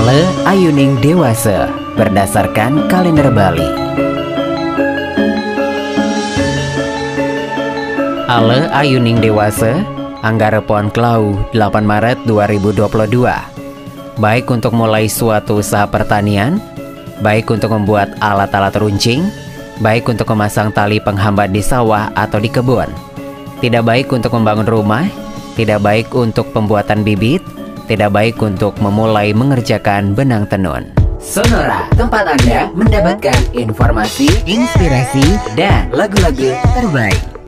Ale Ayuning Dewasa berdasarkan kalender Bali. Ale Ayuning Dewasa Anggarepon Klau 8 Maret 2022 Baik untuk mulai suatu usaha pertanian Baik untuk membuat alat-alat runcing Baik untuk memasang tali penghambat di sawah atau di kebun Tidak baik untuk membangun rumah Tidak baik untuk pembuatan bibit Tidak baik untuk memulai mengerjakan benang tenun Sonora, tempat Anda mendapatkan informasi, inspirasi, dan lagu-lagu terbaik.